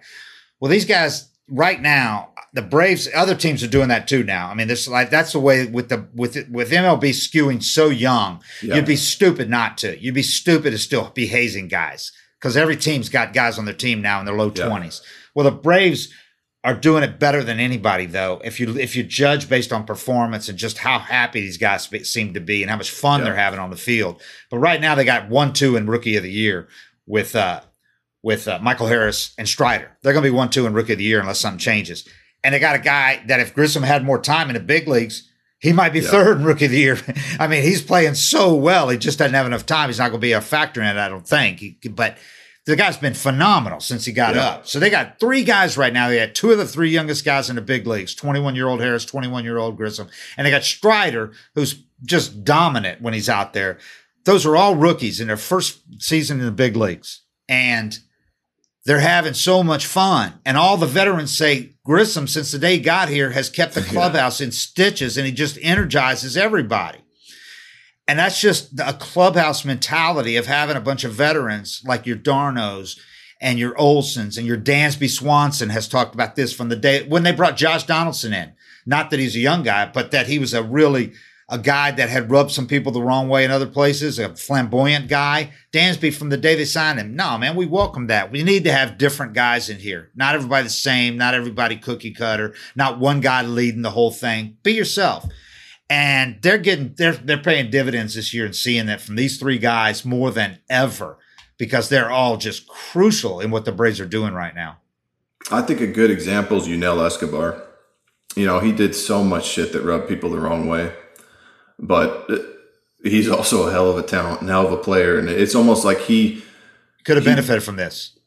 Well, these guys right now the Braves, other teams are doing that too now. I mean, this like that's the way with the with it, with MLB skewing so young, yeah. you'd be stupid not to. You'd be stupid to still be hazing guys because every team's got guys on their team now in their low twenties. Yeah. Well, the Braves are doing it better than anybody though. If you if you judge based on performance and just how happy these guys seem to be and how much fun yeah. they're having on the field. But right now they got one two in Rookie of the Year with uh with uh, Michael Harris and Strider. They're going to be one two in Rookie of the Year unless something changes and they got a guy that if Grissom had more time in the big leagues, he might be yeah. third in rookie of the year. I mean, he's playing so well. He just doesn't have enough time. He's not going to be a factor in it, I don't think. He, but the guy's been phenomenal since he got yeah. up. So they got three guys right now. They had two of the three youngest guys in the big leagues 21 year old Harris, 21 year old Grissom. And they got Strider, who's just dominant when he's out there. Those are all rookies in their first season in the big leagues. And they're having so much fun. And all the veterans say Grissom, since the day he got here, has kept the clubhouse yeah. in stitches and he just energizes everybody. And that's just a clubhouse mentality of having a bunch of veterans like your d'Arnauds and your Olsons and your Dansby Swanson has talked about this from the day when they brought Josh Donaldson in. Not that he's a young guy, but that he was a really a guy that had rubbed some people the wrong way in other places, a flamboyant guy. Dansby from the day they signed him. No, man, we welcome that. We need to have different guys in here. Not everybody the same, not everybody cookie cutter, not one guy leading the whole thing. Be yourself. And they're getting they're they're paying dividends this year and seeing that from these three guys more than ever because they're all just crucial in what the Braves are doing right now. I think a good example is Yunel Escobar. You know, he did so much shit that rubbed people the wrong way but uh, he's also a hell of a talent and hell of a player. And it's almost like he could have benefited from this.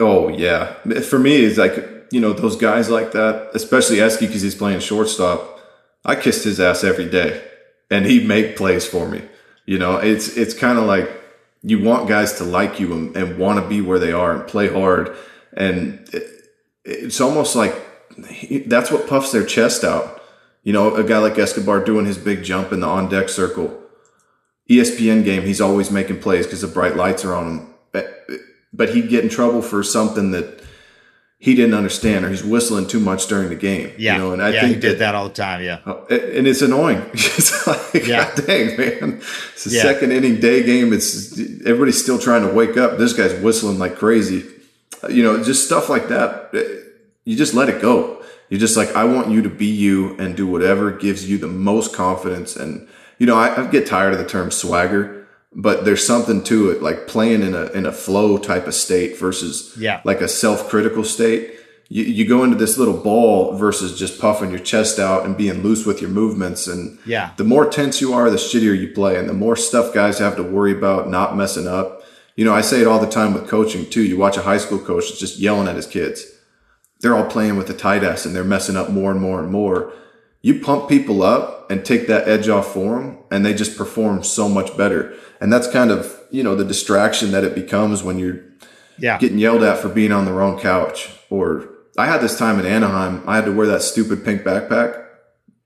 Oh yeah, for me, it's like you know those guys like that, especially Eske because he's playing shortstop. I kissed his ass every day, and he'd make plays for me. You know, it's it's kind of like you want guys to like you and, and want to be where they are and play hard, and it, it's almost like he, that's what puffs their chest out. You know, a guy like Escobar doing his big jump in the on deck circle. ESPN game, he's always making plays because the bright lights are on him. But, but he'd get in trouble for something that he didn't understand or he's whistling too much during the game. Yeah. You know, and I yeah, think he did that, that, all the time. Yeah. Uh, and it's annoying. it's like, yeah. God dang, man. It's a yeah. second inning day game. It's everybody's still trying to wake up. This guy's whistling like crazy. You know, just stuff like that. You just let it go. You're just like, I want you to be you and do whatever gives you the most confidence. And, you know, I, I get tired of the term swagger but there's something to it like playing in a in a flow type of state versus yeah. like a self-critical state you, you go into this little ball versus just puffing your chest out and being loose with your movements and yeah the more tense you are the shittier you play and the more stuff guys have to worry about not messing up you know i say it all the time with coaching too you watch a high school coach that's just yelling at his kids they're all playing with the tight ass and they're messing up more and more and more. You pump people up and take that edge off for them and they just perform so much better. And that's kind of you know the distraction that it becomes when you're yeah. getting yelled at for being on the wrong couch. Or i had this time in anaheim i had to wear that stupid pink backpack.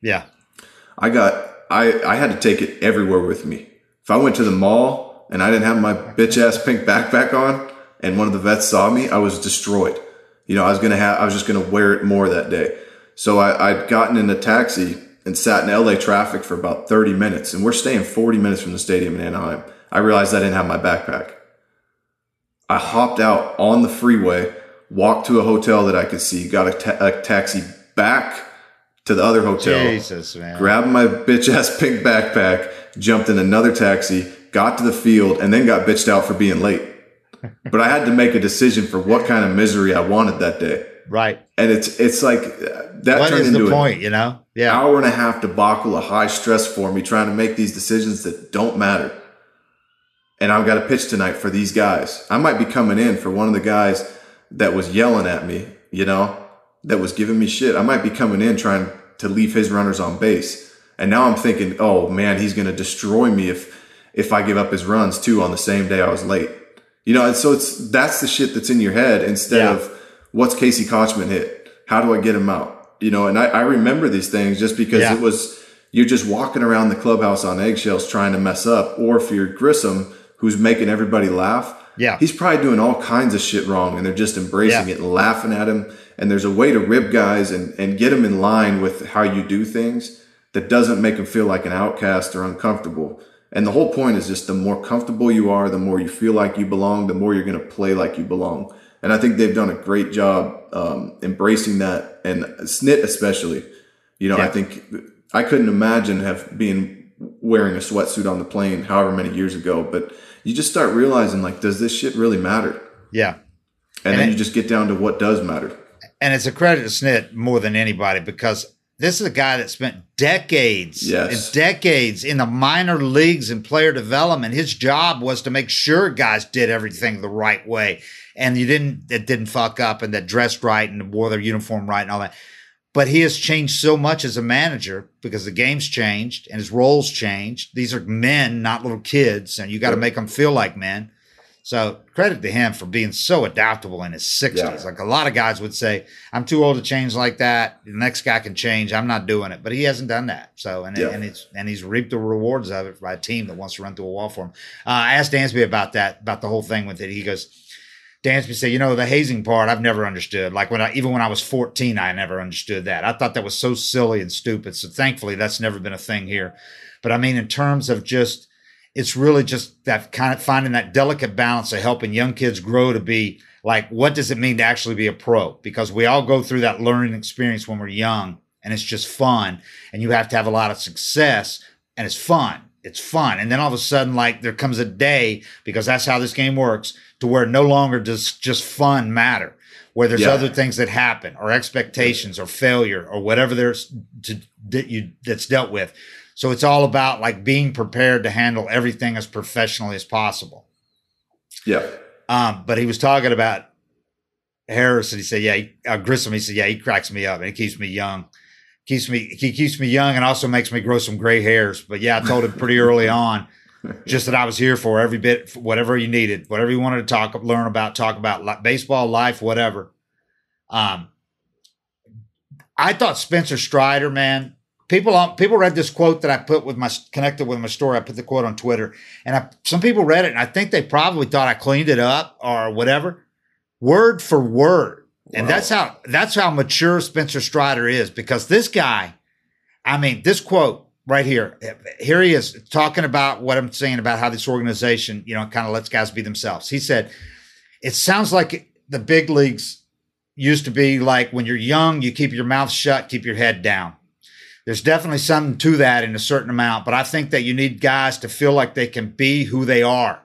Yeah. I got i i had to take it everywhere with me. If i went to the mall and i didn't have my bitch ass pink backpack on and one of the vets saw me i was destroyed you know i was gonna have i was just gonna wear it more that day so I, i'd gotten in a taxi and sat in LA traffic for about 30 minutes. And we're staying 40 minutes from the stadium in Anaheim. I realized I didn't have my backpack. I hopped out on the freeway, walked to a hotel that I could see, got a, ta- a taxi back to the other hotel. Jesus, man. Grabbed my bitch ass pink backpack, jumped in another taxi, got to the field, and then got bitched out for being late. But I had to make a decision for what kind of misery I wanted that day. Right. And it's it's like uh, that what turned into the point, you know? Yeah. Hour and a half debacle of high stress for me trying to make these decisions that don't matter. And I've got a pitch tonight for these guys. I might be coming in for one of the guys that was yelling at me, you know, that was giving me shit. I might be coming in trying to leave his runners on base. And now I'm thinking, oh man, he's going to destroy me if if I give up his runs too on the same day I was late. You know, and so it's that's the shit that's in your head instead yeah. of what's Casey Kotchman hit? How do I get him out? You know, and I, I remember these things just because yeah. it was you're just walking around the clubhouse on eggshells trying to mess up. Or if you're Grissom, who's making everybody laugh, yeah, he's probably doing all kinds of shit wrong, and they're just embracing yeah. it and laughing at him. And there's a way to rib guys and and get them in line with how you do things that doesn't make them feel like an outcast or uncomfortable. And the whole point is just the more comfortable you are, the more you feel like you belong, the more you're going to play like you belong. And I think they've done a great job um, embracing that, and Snit especially. You know, yeah. I think I couldn't imagine have been wearing a sweatsuit on the plane however many years ago, but you just start realizing like, does this shit really matter? Yeah. And, and then it, you just get down to what does matter. And it's a credit to Snit more than anybody because this is a guy that spent decades yes. and decades in the minor leagues and player development. His job was to make sure guys did everything the right way and you didn't that didn't fuck up and that dressed right and wore their uniform right and all that. But he has changed so much as a manager because the game's changed and his roles changed. These are men, not little kids, and you got to make them feel like men. So credit to him for being so adaptable in his 60s. Yeah. Like a lot of guys would say, I'm too old to change like that. The next guy can change. I'm not doing it. But he hasn't done that. So and, yeah. and he's and he's reaped the rewards of it by a team that wants to run through a wall for him. Uh, I asked Dansby about that, about the whole thing with it. He goes, Dansby said, you know, the hazing part I've never understood. Like when I even when I was 14, I never understood that. I thought that was so silly and stupid. So thankfully that's never been a thing here. But I mean, in terms of just it's really just that kind of finding that delicate balance of helping young kids grow to be like, what does it mean to actually be a pro? Because we all go through that learning experience when we're young and it's just fun. And you have to have a lot of success and it's fun. It's fun. And then all of a sudden, like there comes a day because that's how this game works to where no longer does just fun matter, where there's yeah. other things that happen or expectations or failure or whatever there's to, that you that's dealt with. So it's all about like being prepared to handle everything as professionally as possible. Yeah. Um, but he was talking about Harris, and he said, "Yeah, he, uh, Grissom." He said, "Yeah, he cracks me up and he keeps me young, keeps me he keeps me young, and also makes me grow some gray hairs." But yeah, I told him pretty early on, just that I was here for every bit, whatever you needed, whatever you wanted to talk, learn about, talk about like, baseball, life, whatever. Um, I thought Spencer Strider, man. People people read this quote that I put with my connected with my story. I put the quote on Twitter, and I, some people read it, and I think they probably thought I cleaned it up or whatever, word for word. Wow. And that's how that's how mature Spencer Strider is because this guy, I mean, this quote right here, here he is talking about what I'm saying about how this organization, you know, kind of lets guys be themselves. He said, "It sounds like the big leagues used to be like when you're young, you keep your mouth shut, keep your head down. There's definitely something to that in a certain amount, but I think that you need guys to feel like they can be who they are.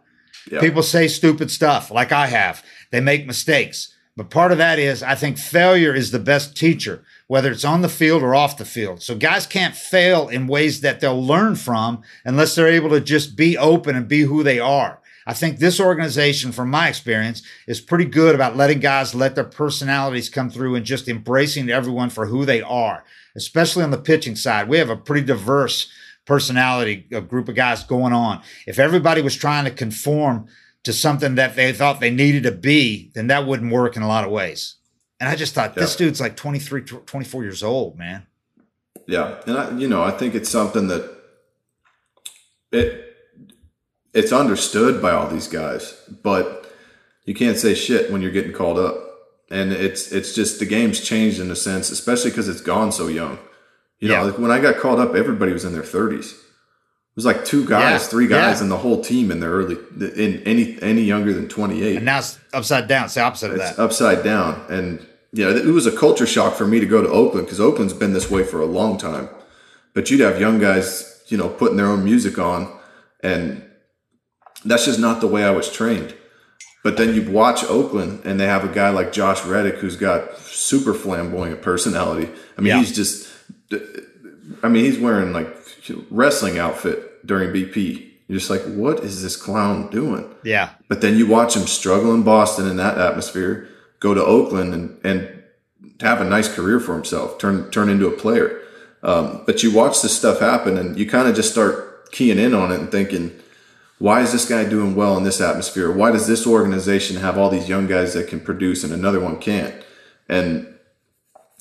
Yep. People say stupid stuff like I have. They make mistakes. But part of that is I think failure is the best teacher, whether it's on the field or off the field. So guys can't fail in ways that they'll learn from unless they're able to just be open and be who they are. I think this organization, from my experience, is pretty good about letting guys let their personalities come through and just embracing everyone for who they are, especially on the pitching side. We have a pretty diverse personality a group of guys going on. If everybody was trying to conform to something that they thought they needed to be, then that wouldn't work in a lot of ways. And I just thought yeah. this dude's like 23, 24 years old, man. Yeah. And I, you know, I think it's something that it, it's understood by all these guys, but you can't say shit when you're getting called up. And it's it's just the game's changed in a sense, especially because it's gone so young. You know, yeah. like when I got called up, everybody was in their 30s. It was like two guys, yeah. three guys, yeah. and the whole team in their early in any any younger than 28. And now it's upside down. It's the opposite it's of that. Upside down, and yeah, it was a culture shock for me to go to Oakland because Oakland's been this way for a long time. But you'd have young guys, you know, putting their own music on, and that's just not the way I was trained. But then you watch Oakland and they have a guy like Josh Reddick who's got super flamboyant personality. I mean, yeah. he's just, I mean, he's wearing like wrestling outfit during BP. You're just like, what is this clown doing? Yeah. But then you watch him struggle in Boston in that atmosphere, go to Oakland and, and have a nice career for himself, turn, turn into a player. Um, but you watch this stuff happen and you kind of just start keying in on it and thinking, why is this guy doing well in this atmosphere? Why does this organization have all these young guys that can produce and another one can't? And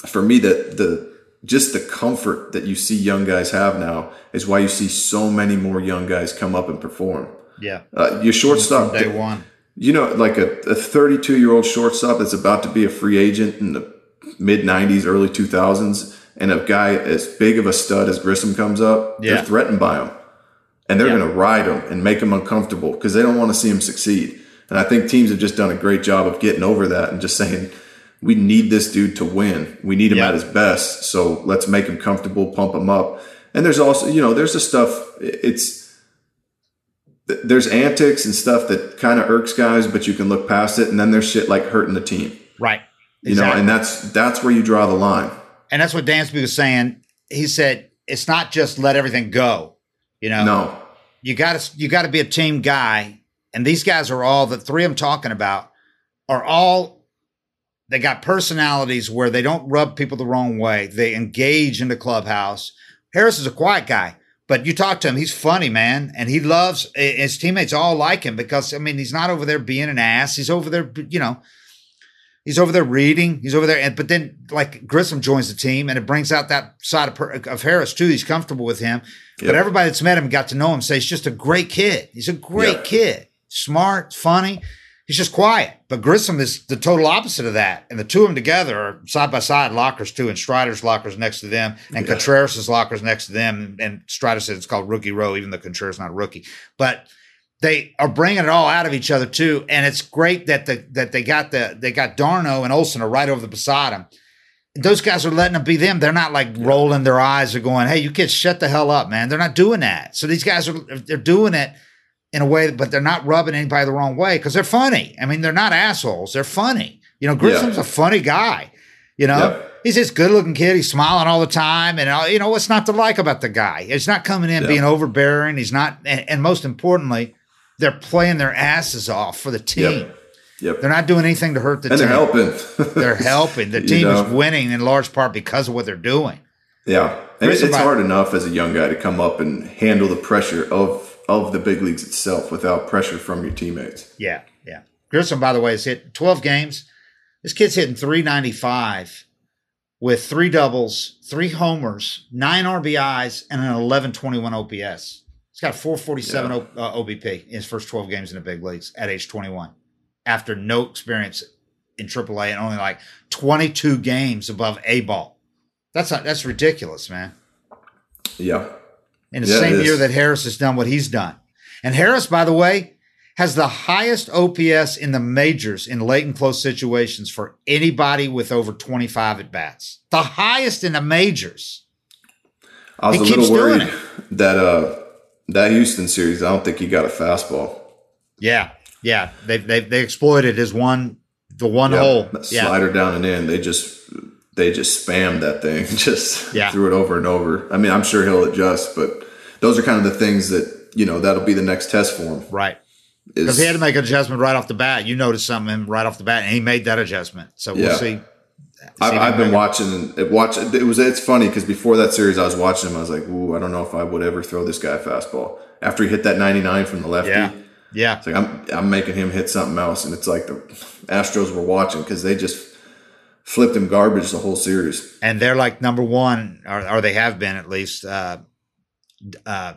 for me, that the just the comfort that you see young guys have now is why you see so many more young guys come up and perform. Yeah, uh, your shortstop day one. You know, like a, a 32 year old shortstop that's about to be a free agent in the mid 90s, early 2000s, and a guy as big of a stud as Grissom comes up, yeah. they're threatened by him and they're going to ride them and make them uncomfortable because they don't want to see them succeed. And I think teams have just done a great job of getting over that and just saying, we need this dude to win. We need him at his best. So let's make him comfortable, pump him up. And there's also, you know, there's the stuff, it's, there's antics and stuff that kind of irks guys, but you can look past it. And then there's shit like hurting the team. Right. Exactly. You know, and that's, that's where you draw the line. And that's what Dansby was saying. He said, it's not just let everything go you know, no, you got to you got to be a team guy, and these guys are all the three I'm talking about are all they got personalities where they don't rub people the wrong way. They engage in the clubhouse. Harris is a quiet guy, but you talk to him, he's funny, man, and he loves his teammates. All like him because I mean, he's not over there being an ass. He's over there, you know, He's over there reading. He's over there, and but then like Grissom joins the team, and it brings out that side of, of Harris too. He's comfortable with him, yep. but everybody that's met him got to know him. Say he's just a great kid. He's a great yep. kid, smart, funny. He's just quiet. But Grissom is the total opposite of that. And the two of them together are side by side lockers too, and Strider's lockers next to them, and yeah. Contreras' lockers next to them. And Strider said it's called rookie row, even though Contreras not a rookie. But they are bringing it all out of each other too, and it's great that the that they got the they got d'Arnaud and Olson are right over the beside them. Those guys are letting them be them. They're not like rolling their eyes or going, "Hey, you kids, shut the hell up, man." They're not doing that. So these guys are they're doing it in a way, but they're not rubbing anybody the wrong way because they're funny. I mean, they're not assholes. They're funny. You know, Grissom's yeah. a funny guy. You know, yeah. he's this good looking kid. He's smiling all the time. And, uh, you know, what's not to like about the guy? He's not coming in yeah. being overbearing. He's not, and, and, most importantly, they're playing their asses off for the team. Yep. Yep. They're not doing anything to hurt the and team. they're helping. They're helping. The You team know? is winning in large part because of what they're doing. Yeah, and it's about- hard enough as a young guy to come up and handle the pressure of of the big leagues itself without pressure from your teammates. Yeah, yeah. Grissom, by the way, has hit 12 games. This kid's hitting 395 with three doubles, three homers, nine RBIs, and an 1121 OPS. He's got 447 Yeah. O- uh, OBP in his first 12 games in the big leagues at age 21 after no experience in AAA and only like 22 games above A ball. That's not, that's ridiculous, man. Yeah, In the Yeah, same year that Harris has done what he's done. And Harris, by the way, has the highest OPS in the majors in late and close situations for anybody with over 25 at bats. The highest in the majors. I was He a little worried that uh that Houston series. I don't think he got a fastball. Yeah. Yeah. They they they exploited his one the one Yeah, hole. Yeah. slider down and in. They just they just spammed that thing. Just Yeah. threw it over and over. I mean, I'm sure he'll adjust, but those are kind of the things that you know that'll be the next test for him. Right. Because he had to make an adjustment right off the bat. You noticed something right off the bat, and he made that adjustment. So we'll see. I've, I've been watching it. Watch it was it's funny because before that series, I was watching him. I was like, "Ooh, I don't know if I would ever throw this guy a fastball." After he hit that 99 from the lefty, Yeah. Yeah. it's like I'm I'm making him hit something else, and it's like the Astros were watching because they just flipped him garbage the whole series. and they're like number one, or, or they have been at least, uh, uh,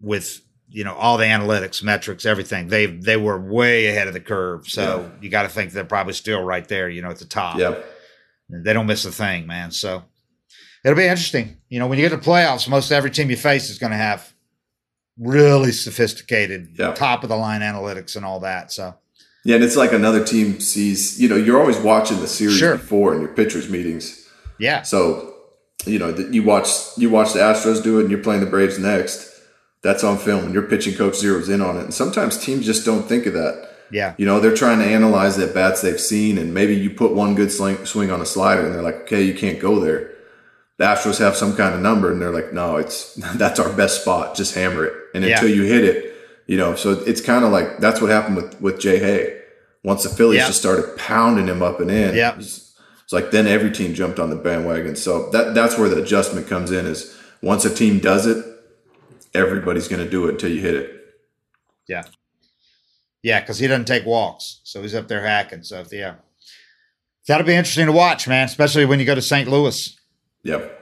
with you know all the analytics, metrics, everything. They they were way ahead of the curve. So you got to think they're probably still right there, you know, at the top. Yeah, they don't miss a thing, man. So it'll be interesting. You know, when you get to playoffs, most every team you face is going to have really sophisticated, Yeah. top of the line analytics and all that. So yeah, and it's like another team sees. You know, you're always watching the series Sure. before in your pitchers meetings. yeah, So, you know, you watch you watch the Astros do it, and you're playing the Braves next. That's on film, and your pitching coach zeroes in on it. And sometimes teams just don't think of that. Yeah, You know, they're trying to analyze that bats they've seen, and maybe you put one good sling, swing on a slider, and they're like, "Okay, you can't go there." The Astros have some kind of number, and they're like, "No, it's that's our best spot. Just hammer it." And Yeah. until you hit it, you know, so it's kind of like that's what happened with with J-Hey. Once the Phillies Yeah. just started pounding him up and in, Yeah. it's, it's like then every team jumped on the bandwagon. So that that's where the adjustment comes in. Is once a team does it, everybody's going to do it until you hit it. yeah, yeah. Because he doesn't take walks, so he's up there hacking. So yeah, that'll be interesting to watch, man. Especially when you go to St. Louis. Yep.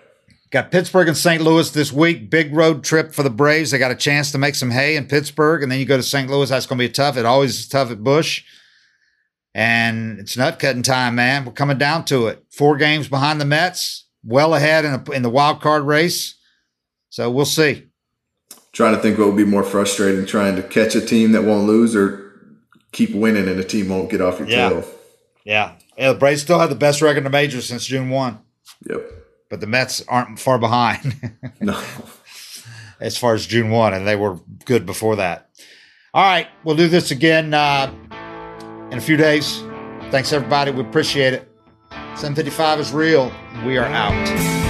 Got Pittsburgh and St. Louis this week. Big road trip for the Braves. They got a chance to make some hay in Pittsburgh, and then you go to St. Louis. That's going to be tough. It always is tough at Busch. And it's nut cutting time, man. We're coming down to it. Four games behind the Mets, well ahead in, a, in the wild card race. So we'll see. trying to think what would be more frustrating trying to catch a team that won't lose or keep winning and the team won't get off your Yeah. tail. Yeah. yeah. The Braves still have the best record in the majors since June 1, Yep. but the Mets aren't far behind. No. as far as June 1, and they were good before that. All right, we'll do this again uh, in a few days. Thanks, everybody. We appreciate it. 755 is real. We are out.